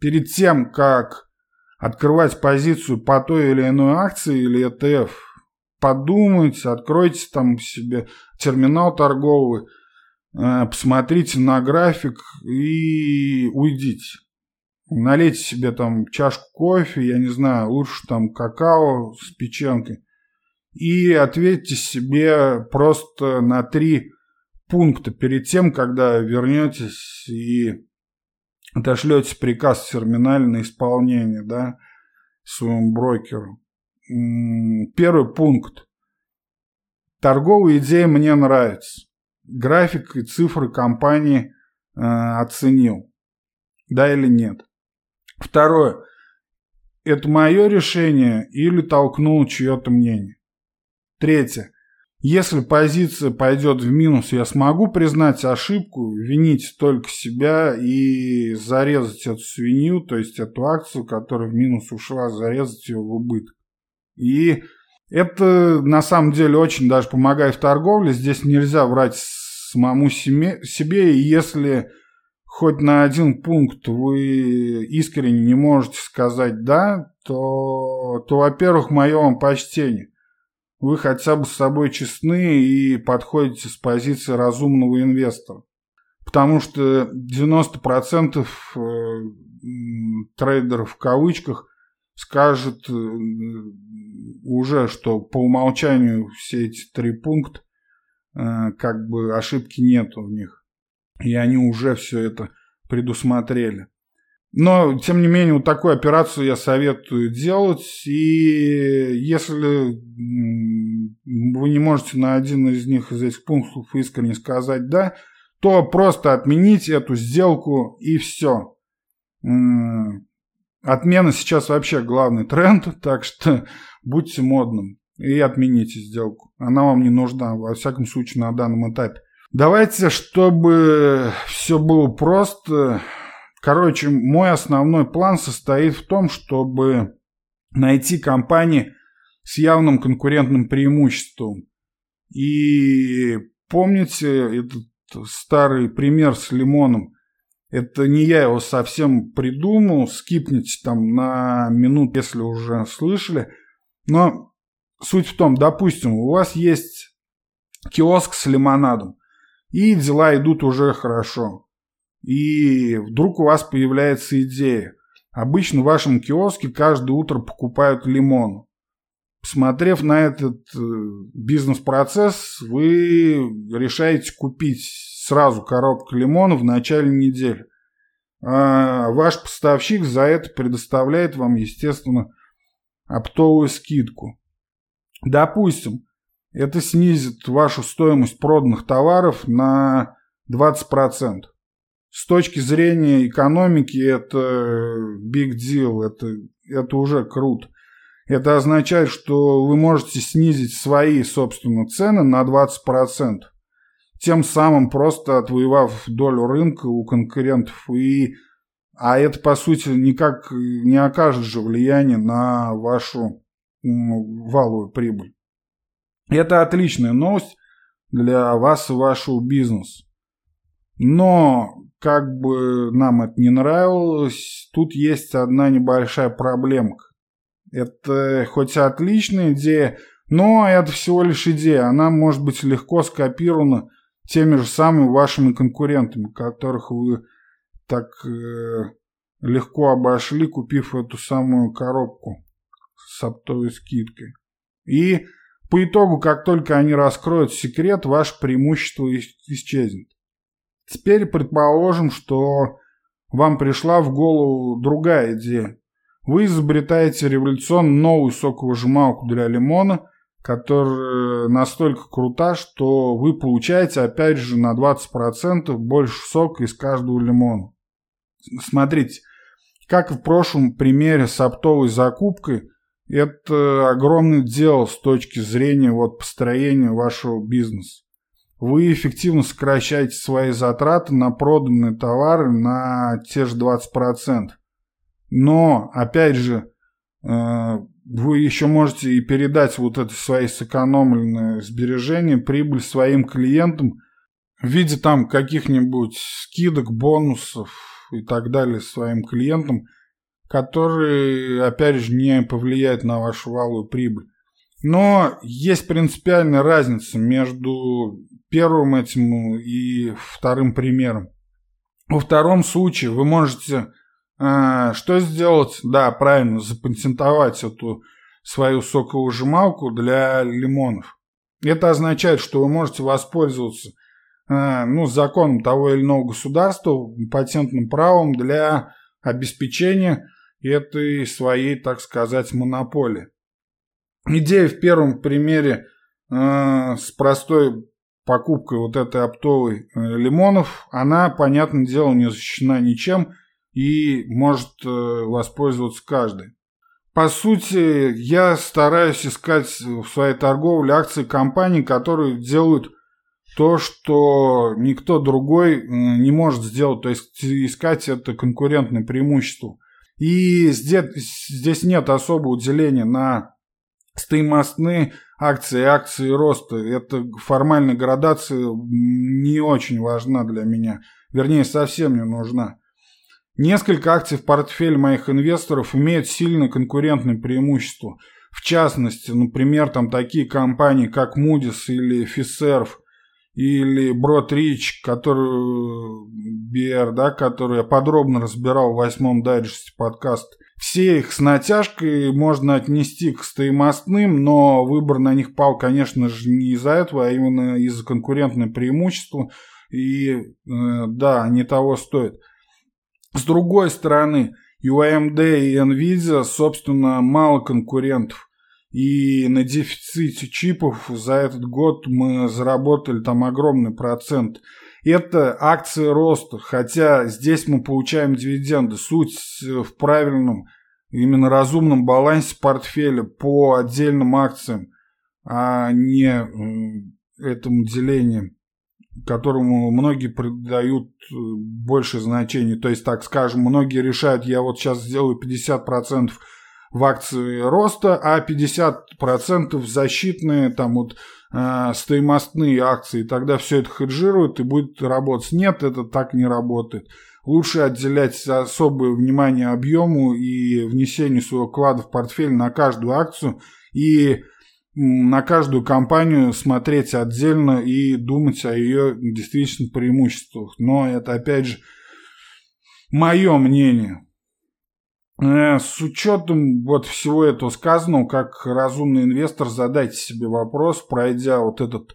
Перед тем, как открывать позицию по той или иной акции или ETF, подумайте, откройте там себе терминал торговый, э, посмотрите на график и уйдите. Налейте себе там чашку кофе, я не знаю, лучше там какао с печенкой. И ответьте себе просто на три пункта перед тем, когда вернетесь и отошлете приказ в терминале на исполнение, да, своему брокеру. Первый пункт. Торговая идея мне нравится. График и цифры компании э, оценил. Да или нет. Второе. Это мое решение или толкнул чье-то мнение. Третье. Если позиция пойдет в минус, я смогу признать ошибку, винить только себя и зарезать эту свинью, то есть эту акцию, которая в минус ушла, зарезать ее в убыток. И это на самом деле очень даже помогает в торговле. Здесь нельзя врать самому себе. И если хоть на один пункт вы искренне не можете сказать «да», то, то во-первых, мое вам почтение. Вы хотя бы с собой честны и подходите с позиции разумного инвестора. Потому что 90% э, трейдеров в кавычках скажет э, уже, что по умолчанию все эти три пункта, э, как бы ошибки нету в них. И они уже все это предусмотрели. Но, тем не менее, вот такую операцию я советую делать. И если вы не можете на один из них из этих пунктов искренне сказать «да», то просто отмените эту сделку и все. Отмена сейчас вообще главный тренд, так что будьте модным и отмените сделку. Она вам не нужна, во всяком случае, на данном этапе. Давайте, чтобы все было просто. Короче, мой основной план состоит в том, чтобы найти компании с явным конкурентным преимуществом. И помните этот старый пример с лимоном? Это не я его совсем придумал, скипните там на минут, если уже слышали. Но суть в том, допустим, у вас есть киоск с лимонадом, и дела идут уже хорошо. И вдруг у вас появляется идея. Обычно в вашем киоске каждое утро покупают лимон. Посмотрев на этот э, бизнес-процесс, вы решаете купить сразу коробку лимонов в начале недели. А ваш поставщик за это предоставляет вам, естественно, оптовую скидку. Допустим, это снизит вашу стоимость проданных товаров на 20%. С точки зрения экономики это big deal, это, это уже круто. Это означает, что вы можете снизить свои, собственно, цены на 20% тем самым просто отвоевав долю рынка у конкурентов. И, а это, по сути, никак не окажет же влияние на вашу валовую прибыль. Это отличная новость для вас и вашего бизнеса. Но, как бы нам это не нравилось, тут есть одна небольшая проблемка. Это хоть и отличная идея, но это всего лишь идея. Она может быть легко скопирована теми же самыми вашими конкурентами, которых вы так э, легко обошли, купив эту самую коробку с оптовой скидкой. И по итогу, как только они раскроют секрет, ваше преимущество исчезнет. Теперь предположим, что вам пришла в голову другая идея. Вы изобретаете революционно новую соковыжималку для лимона – которая настолько крута, что вы получаете опять же на 20% больше сока из каждого лимона. Смотрите, как в прошлом примере с оптовой закупкой, это огромное дело с точки зрения вот построения вашего бизнеса. Вы эффективно сокращаете свои затраты на проданные товары на те же 20%. Но, опять же, э, вы еще можете и передать вот это свои сэкономленные сбережения, прибыль своим клиентам в виде там каких-нибудь скидок, бонусов и так далее своим клиентам, которые, опять же, не повлияют на вашу валовую прибыль. Но есть принципиальная разница между первым этим и вторым примером. Во втором случае вы можете а, что сделать? Да, правильно, запатентовать эту свою соковыжималку для лимонов. Это означает, что вы можете воспользоваться ну, законом того или иного государства, патентным правом для обеспечения этой своей, так сказать, монополии. Идея в первом примере э, с простой покупкой вот этой оптовой э, лимонов, она, понятное дело, не защищена ничем, и может э, воспользоваться каждый. по сути, я стараюсь искать в своей торговле акции компаний, которые делают то, что никто другой не может сделать, то есть искать это конкурентное преимущество. И здесь, здесь нет особого деления на стоимостные акции, акции роста. Это формальная градация не очень важна для меня. Вернее, совсем не нужна. Несколько акций в портфель моих инвесторов имеют сильное конкурентное преимущество. В частности, например, там такие компании, как Moody's или Fiserv, или Broadridge, который BR, да, который я подробно разбирал в восьмом дайджесте подкаста. Все их с натяжкой можно отнести к стоимостным, но выбор на них пал, конечно же, не из-за этого, а именно из-за конкурентного преимущества. И э, да, они того стоят. С другой стороны, и у AMD и Nvidia, собственно, мало конкурентов. И на дефиците чипов за этот год мы заработали там огромный процент. Это акции роста, хотя здесь мы получаем дивиденды. Суть в правильном, именно разумном балансе портфеля по отдельным акциям, а не этому делению которому многие придают э, больше значения. То есть, так скажем, многие решают, я вот сейчас сделаю 50% в акции роста, а 50% защитные, там вот э, стоимостные акции. Тогда все это хеджируют и будет работать. Нет, это так не работает. Лучше отделять особое внимание объему и внесению своего вклада в портфель на каждую акцию и на каждую компанию смотреть отдельно и думать о ее действительно преимуществах. Но это, опять же, мое мнение. Э, с учетом вот всего этого сказанного, как разумный инвестор, задайте себе вопрос, пройдя вот этот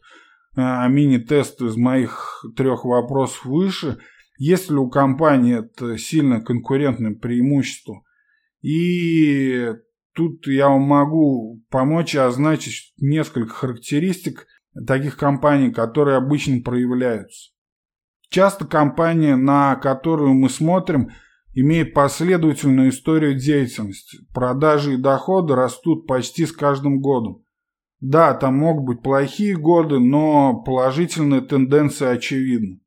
э, мини-тест из моих трех вопросов выше, есть ли у компании это сильно конкурентное преимущество. И Тут я вам могу помочь означить несколько характеристик таких компаний, которые обычно проявляются. Часто компания, на которую мы смотрим, имеет последовательную историю деятельности. Продажи и доходы растут почти с каждым годом. Да, там могут быть плохие годы, но положительная тенденция очевидна.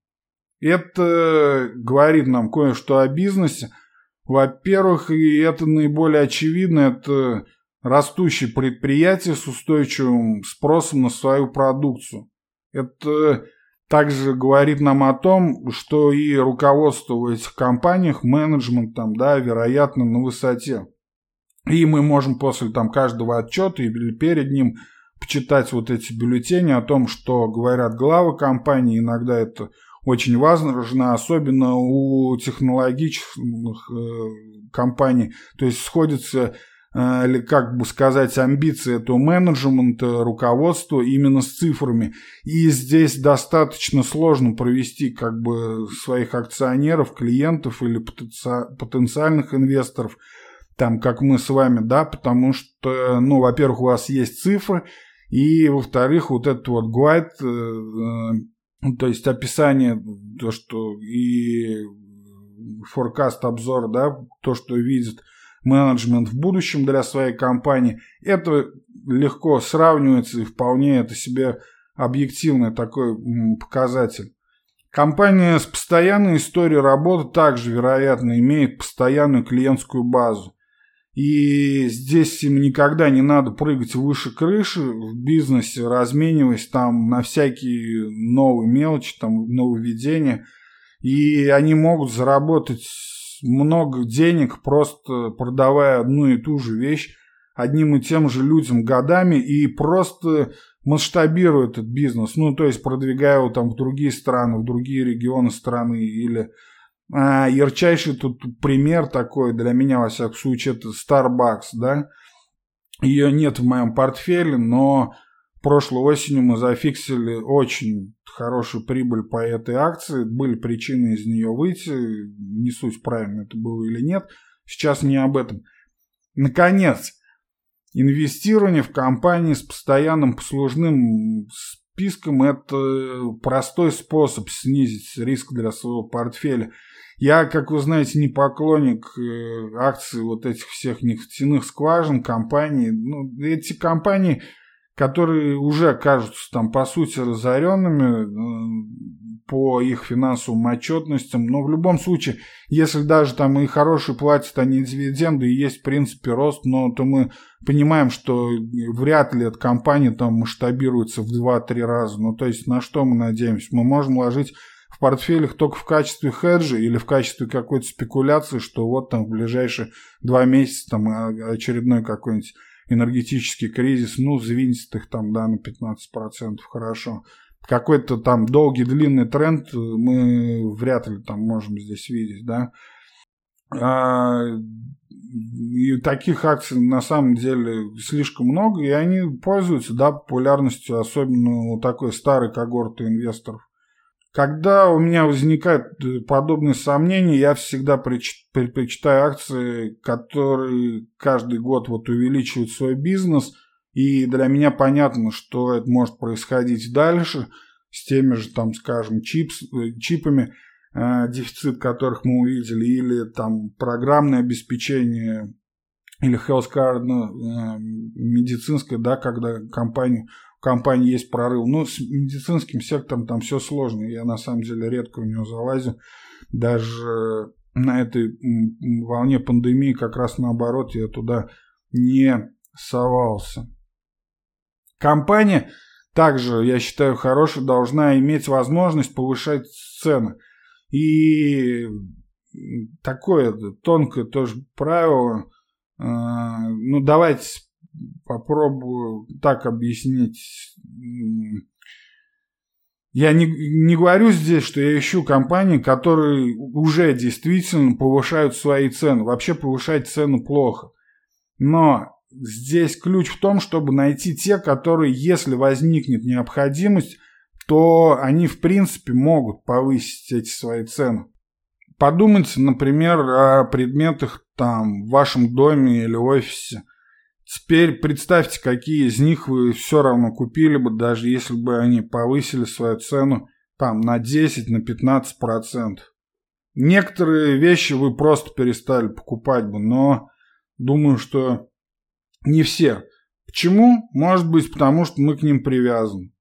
Это говорит нам кое-что о бизнесе – во-первых, и это наиболее очевидно, это растущие предприятия с устойчивым спросом на свою продукцию. Это также говорит нам о том, что и руководство в этих компаниях, менеджмент там, да, вероятно, на высоте. И мы можем после там каждого отчета или перед ним почитать вот эти бюллетени о том, что говорят главы компании. Иногда это очень важно, особенно у технологичных э, компаний. То есть сходятся э, или как бы сказать, амбиции этого менеджмента, руководства именно с цифрами. И здесь достаточно сложно провести как бы своих акционеров, клиентов или потенциальных инвесторов, там, как мы с вами, да, потому что, ну, во-первых, у вас есть цифры, и, во-вторых, вот этот вот гайд, э, ну, то есть описание, то, что и форкаст обзор, да, то, что видит менеджмент в будущем для своей компании, это легко сравнивается и вполне это себе объективный такой показатель. Компания с постоянной историей работы также, вероятно, имеет постоянную клиентскую базу. И здесь им никогда не надо прыгать выше крыши в бизнесе, размениваясь там на всякие новые мелочи, там нововведения. И они могут заработать много денег, просто продавая одну и ту же вещь одним и тем же людям годами и просто масштабируя этот бизнес. Ну, то есть продвигая его там в другие страны, в другие регионы страны или а, ярчайший тут пример такой для меня, во всяком случае, это Starbucks, да. Ее нет в моем портфеле, но прошлой осенью мы зафиксили очень хорошую прибыль по этой акции. Были причины из нее выйти, не суть правильно это было или нет. Сейчас не об этом. Наконец, инвестирование в компании с постоянным послужным списком это простой способ снизить риск для своего портфеля. Я, как вы знаете, не поклонник э, акций вот этих всех нефтяных скважин, компаний. Ну, эти компании которые уже кажутся там по сути разоренными э, по их финансовым отчетностям, но в любом случае, если даже там и хорошие платят они дивиденды и есть в принципе рост, но то мы понимаем, что вряд ли эта компания там масштабируется в 2-3 раза, ну то есть на что мы надеемся? Мы можем ложить в портфелях только в качестве хеджа или в качестве какой-то спекуляции, что вот там в ближайшие два месяца там очередной какой-нибудь энергетический кризис, ну, звинтит их там, да, на 15%, хорошо. Какой-то там долгий, длинный тренд мы вряд ли там можем здесь видеть, да. А, и таких акций на самом деле слишком много, и они пользуются, да, популярностью, особенно у такой старой когорты инвесторов. Когда у меня возникают э, подобные сомнения, я всегда предпочитаю акции, которые каждый год вот увеличивают свой бизнес, и для меня понятно, что это может происходить дальше с теми же, там, скажем, чипс, э, чипами, э, дефицит которых мы увидели, или там программное обеспечение, или healthcare, ну, э, медицинское, да, когда компания компании есть прорыв. Ну, с медицинским сектором там все сложно. Я на самом деле редко в него залазю. Даже на этой волне пандемии как раз наоборот я туда не совался. Компания также, я считаю, хорошая, должна иметь возможность повышать цены. И такое тонкое тоже правило. А, ну, давайте попробую так объяснить. Я не, не говорю здесь, что я ищу компании, которые уже действительно повышают свои цены. Вообще повышать цену плохо. Но здесь ключ в том, чтобы найти те, которые, если возникнет необходимость, то они в принципе могут повысить эти свои цены. Подумайте, например, о предметах там в вашем доме или офисе. Теперь представьте, какие из них вы все равно купили бы, даже если бы они повысили свою цену там на 10, на 15 процентов. Некоторые вещи вы просто перестали покупать бы, но думаю, что не все. Почему? Может быть, потому что мы к ним привязаны.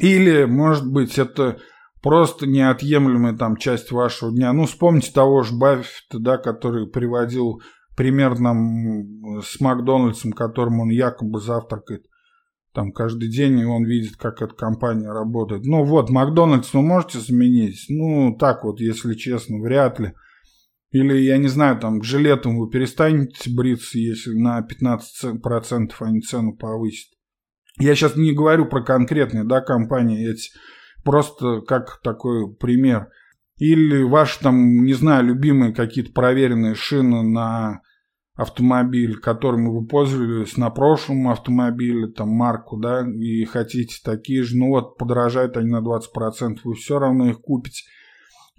Или, может быть, это просто неотъемлемая там часть вашего дня. Ну, вспомните того же Баффета, да, который приводил примерно с Макдональдсом, которым он якобы завтракает там каждый день, и он видит, как эта компания работает. Ну вот, Макдональдс вы можете заменить? Ну, так вот, если честно, вряд ли. Или, я не знаю, там, жилетом вы перестанете бриться, если на 15% они цену повысят. Я сейчас не говорю про конкретные, да, компании эти, просто как такой пример. Или ваши там, не знаю, любимые какие-то проверенные шины на автомобиль, которым вы пользовались на прошлом автомобиле, там, марку, да, и хотите такие же, ну вот, подорожают они на 20%, вы все равно их купите,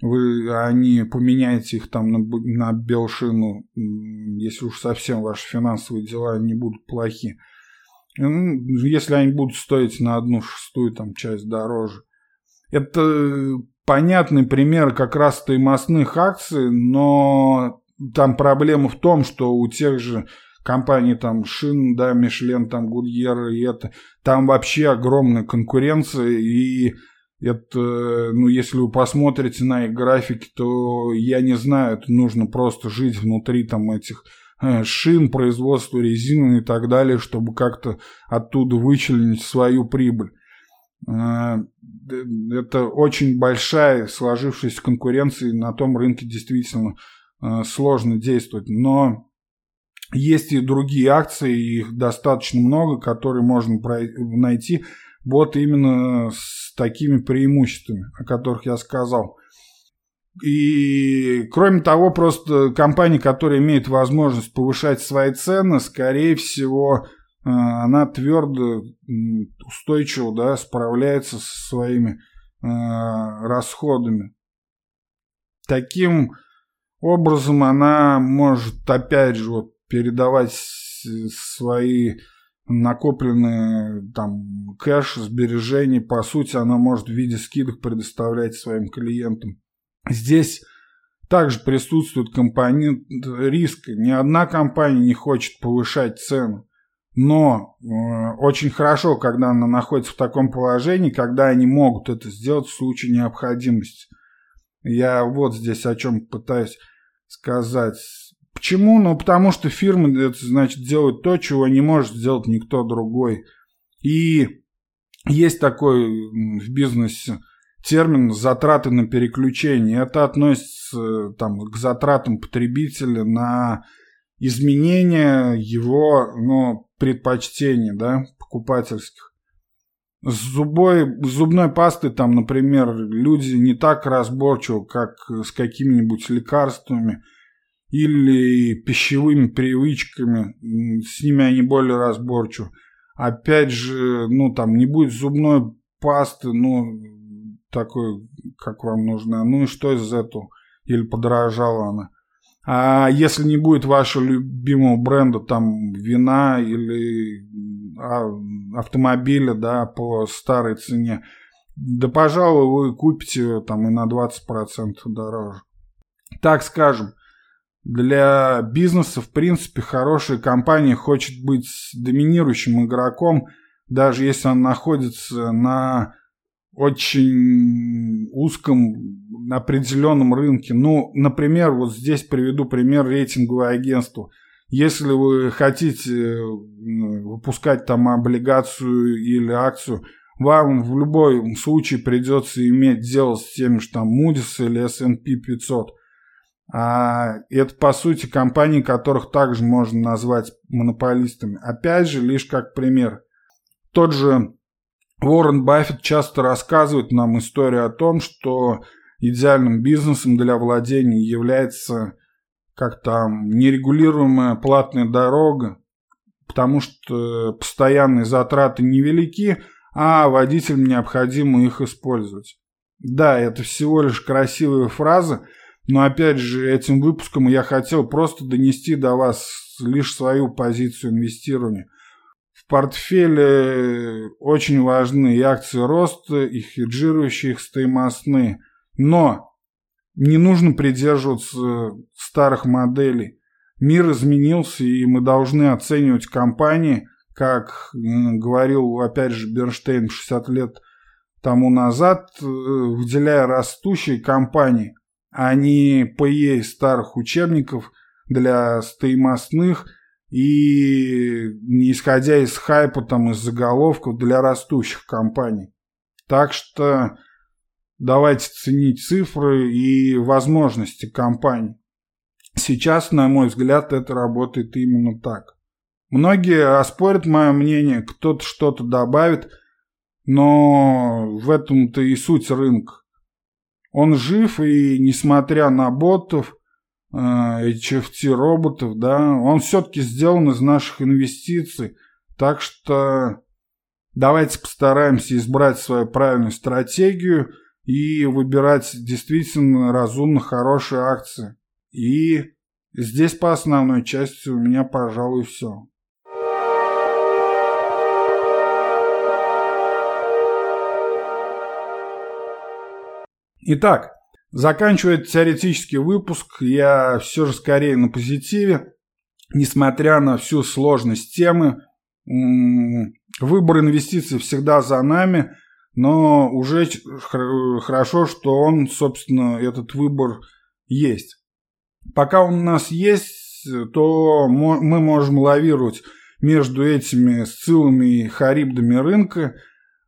вы, они поменяете их там на, на белшину, если уж совсем ваши финансовые дела не будут плохи. Ну, если они будут стоить на одну шестую там часть дороже. Это понятный пример как раз стоимостных акций, но там проблема в том, что у тех же компаний там Шин, да, Мишлен, там Гудьер и это, там вообще огромная конкуренция и это, ну, если вы посмотрите на их графики, то я не знаю, это нужно просто жить внутри там этих э, шин, производства резины и так далее, чтобы как-то оттуда вычленить свою прибыль. Э, это очень большая сложившаяся конкуренция, и на том рынке действительно Э, сложно действовать, но есть и другие акции, их достаточно много, которые можно найти вот именно с такими преимуществами, о которых я сказал. И кроме того, просто компания, которая имеет возможность повышать свои цены, скорее всего, э, она твердо, устойчиво да, справляется со своими э, расходами. Таким образом она может опять же вот передавать свои накопленный там кэш, сбережений, по сути, она может в виде скидок предоставлять своим клиентам. Здесь также присутствует компонент риска. Ни одна компания не хочет повышать цену. Но э, очень хорошо, когда она находится в таком положении, когда они могут это сделать в случае необходимости. Я вот здесь о чем пытаюсь сказать. Почему? Ну, потому что фирмы, это значит, делают то, чего не может сделать никто другой. И есть такой в бизнесе термин «затраты на переключение». Это относится там, к затратам потребителя на изменение его ну, предпочтений да, покупательских. С, зубой, с зубной пастой, там, например, люди не так разборчивы, как с какими-нибудь лекарствами или пищевыми привычками. С ними они более разборчивы. Опять же, ну, там, не будет зубной пасты, ну, такой, как вам нужна. Ну и что из этого? Или подорожала она? А если не будет вашего любимого бренда, там, вина или а, автомобиля, да, по старой цене, да, пожалуй, вы купите там и на 20% дороже. Так скажем, для бизнеса, в принципе, хорошая компания хочет быть доминирующим игроком, даже если он находится на очень узком определенном рынке. Ну, например, вот здесь приведу пример рейтингового агентства. Если вы хотите выпускать там облигацию или акцию, вам в любом случае придется иметь дело с теми же там Moody's или S&P 500. А это, по сути, компании, которых также можно назвать монополистами. Опять же, лишь как пример. Тот же Уоррен Баффет часто рассказывает нам историю о том, что идеальным бизнесом для владения является как там нерегулируемая платная дорога, потому что постоянные затраты невелики, а водителям необходимо их использовать. Да, это всего лишь красивая фраза, но опять же этим выпуском я хотел просто донести до вас лишь свою позицию инвестирования – портфеле очень важны и акции роста, и хеджирующие их стоимостные. Но не нужно придерживаться старых моделей. Мир изменился, и мы должны оценивать компании, как говорил, опять же, Бернштейн 60 лет тому назад, э, выделяя растущие компании, а не ПЕ старых учебников для стоимостных – и исходя из хайпа, там, из заголовков для растущих компаний. Так что давайте ценить цифры и возможности компаний. Сейчас, на мой взгляд, это работает именно так. Многие оспорят мое мнение, кто-то что-то добавит, но в этом-то и суть рынка. Он жив, и несмотря на ботов, HFT роботов, да, он все-таки сделан из наших инвестиций, так что давайте постараемся избрать свою правильную стратегию и выбирать действительно разумно хорошие акции. И здесь по основной части у меня, пожалуй, все. Итак, Заканчивая теоретический выпуск, я все же скорее на позитиве. Несмотря на всю сложность темы, выбор инвестиций всегда за нами, но уже хорошо, что он, собственно, этот выбор есть. Пока он у нас есть, то мы можем лавировать между этими сцилами и харибдами рынка,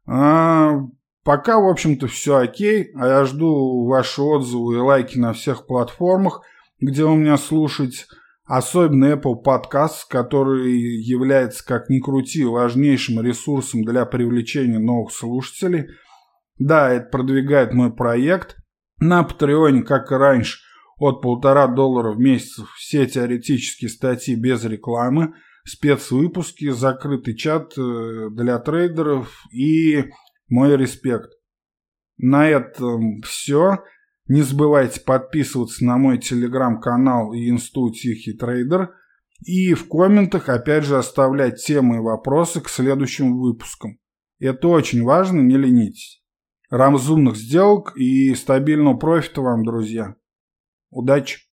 а Пока, в общем-то, все окей, а я жду ваши отзывы и лайки на всех платформах, где вы меня слушаете, особенно Apple Podcast, который является, как ни крути, важнейшим ресурсом для привлечения новых слушателей. Да, это продвигает мой проект. На Патреоне, как и раньше, от полтора доллара в месяц все теоретические статьи без рекламы, спецвыпуски, закрытый чат э, для трейдеров и мой респект. На этом все. Не забывайте подписываться на мой телеграм-канал и инсту Тихий Трейдер. И в комментах опять же оставлять темы и вопросы к следующим выпускам. Это очень важно, не ленитесь. Разумных сделок и стабильного профита вам, друзья. Удачи!